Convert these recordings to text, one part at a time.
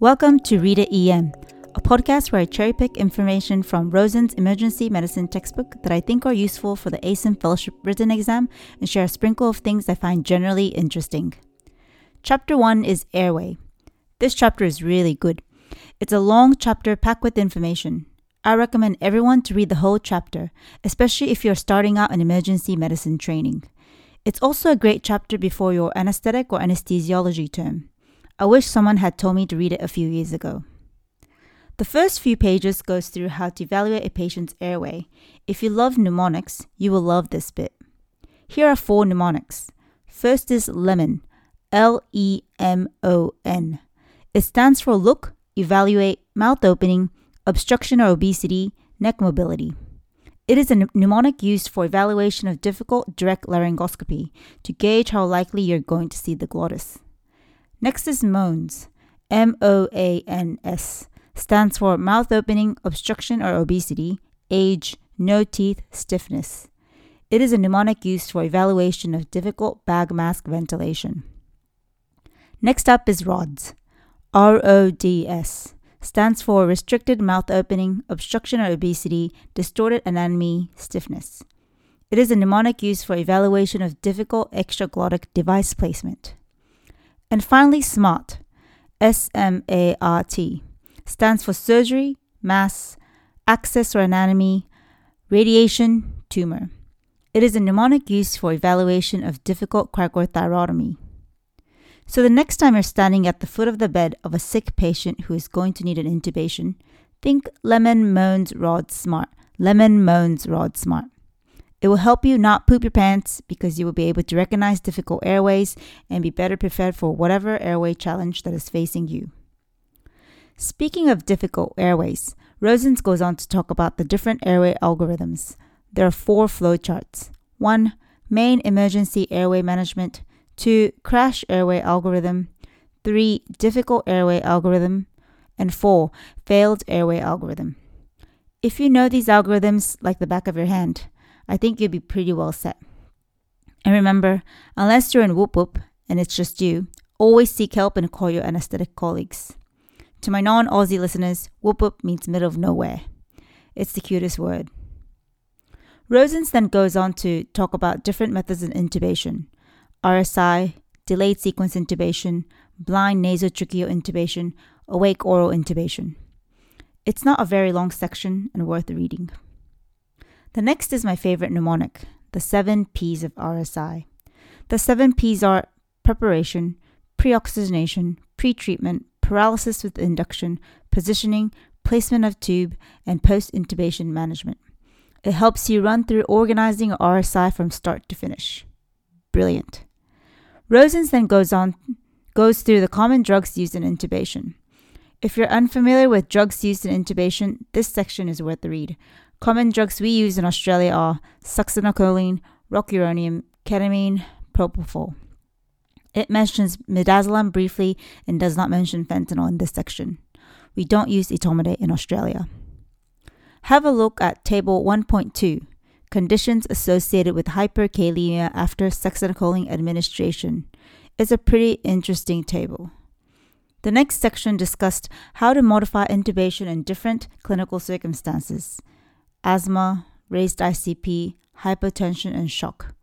Welcome to Read It EM, a podcast where I cherry pick information from Rosen's emergency medicine textbook that I think are useful for the ACEM Fellowship written exam and share a sprinkle of things I find generally interesting. Chapter 1 is Airway. This chapter is really good. It's a long chapter packed with information. I recommend everyone to read the whole chapter, especially if you're starting out an emergency medicine training. It's also a great chapter before your anesthetic or anesthesiology term. I wish someone had told me to read it a few years ago. The first few pages goes through how to evaluate a patient's airway. If you love mnemonics, you will love this bit. Here are four mnemonics. First is lemon, L E M O N. It stands for look, evaluate, mouth opening, obstruction or obesity, neck mobility. It is a mnemonic used for evaluation of difficult direct laryngoscopy to gauge how likely you're going to see the glottis. Next is MOANS. M O A N S stands for mouth opening, obstruction or obesity, age, no teeth, stiffness. It is a mnemonic used for evaluation of difficult bag mask ventilation. Next up is RODS. R O D S stands for restricted mouth opening, obstruction or obesity, distorted anatomy, stiffness. It is a mnemonic used for evaluation of difficult extraglottic device placement. And finally, SMART, S M A R T, stands for surgery, mass, access or anatomy, radiation, tumor. It is a mnemonic used for evaluation of difficult cricothyrotomy. So the next time you're standing at the foot of the bed of a sick patient who is going to need an intubation, think lemon moans rod smart. Lemon moans rod smart. It will help you not poop your pants because you will be able to recognize difficult airways and be better prepared for whatever airway challenge that is facing you. Speaking of difficult airways, Rosens goes on to talk about the different airway algorithms. There are four flowcharts. 1. Main emergency airway management. 2. Crash airway algorithm. 3. Difficult airway algorithm. And 4. Failed airway algorithm. If you know these algorithms like the back of your hand, I think you'll be pretty well set. And remember, unless you're in whoop whoop and it's just you, always seek help and call your anesthetic colleagues. To my non Aussie listeners, whoop whoop means middle of nowhere. It's the cutest word. Rosens then goes on to talk about different methods of intubation RSI, delayed sequence intubation, blind nasotracheal intubation, awake oral intubation. It's not a very long section and worth reading. The next is my favorite mnemonic, the seven P's of RSI. The seven P's are preparation, pre oxygenation, pre treatment, paralysis with induction, positioning, placement of tube, and post intubation management. It helps you run through organizing RSI from start to finish. Brilliant. Rosens then goes on goes through the common drugs used in intubation. If you're unfamiliar with drugs used in intubation, this section is worth the read. Common drugs we use in Australia are succinylcholine, rocuronium, ketamine, propofol. It mentions midazolam briefly and does not mention fentanyl in this section. We don't use etomidate in Australia. Have a look at Table 1.2 Conditions associated with hyperkalemia after succinylcholine administration. It's a pretty interesting table. The next section discussed how to modify intubation in different clinical circumstances asthma, raised ICP, hypertension, and shock.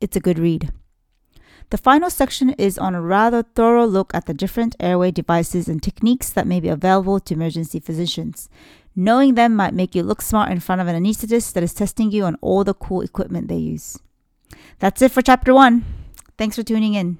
It's a good read. The final section is on a rather thorough look at the different airway devices and techniques that may be available to emergency physicians. Knowing them might make you look smart in front of an anesthetist that is testing you on all the cool equipment they use. That's it for chapter one. Thanks for tuning in.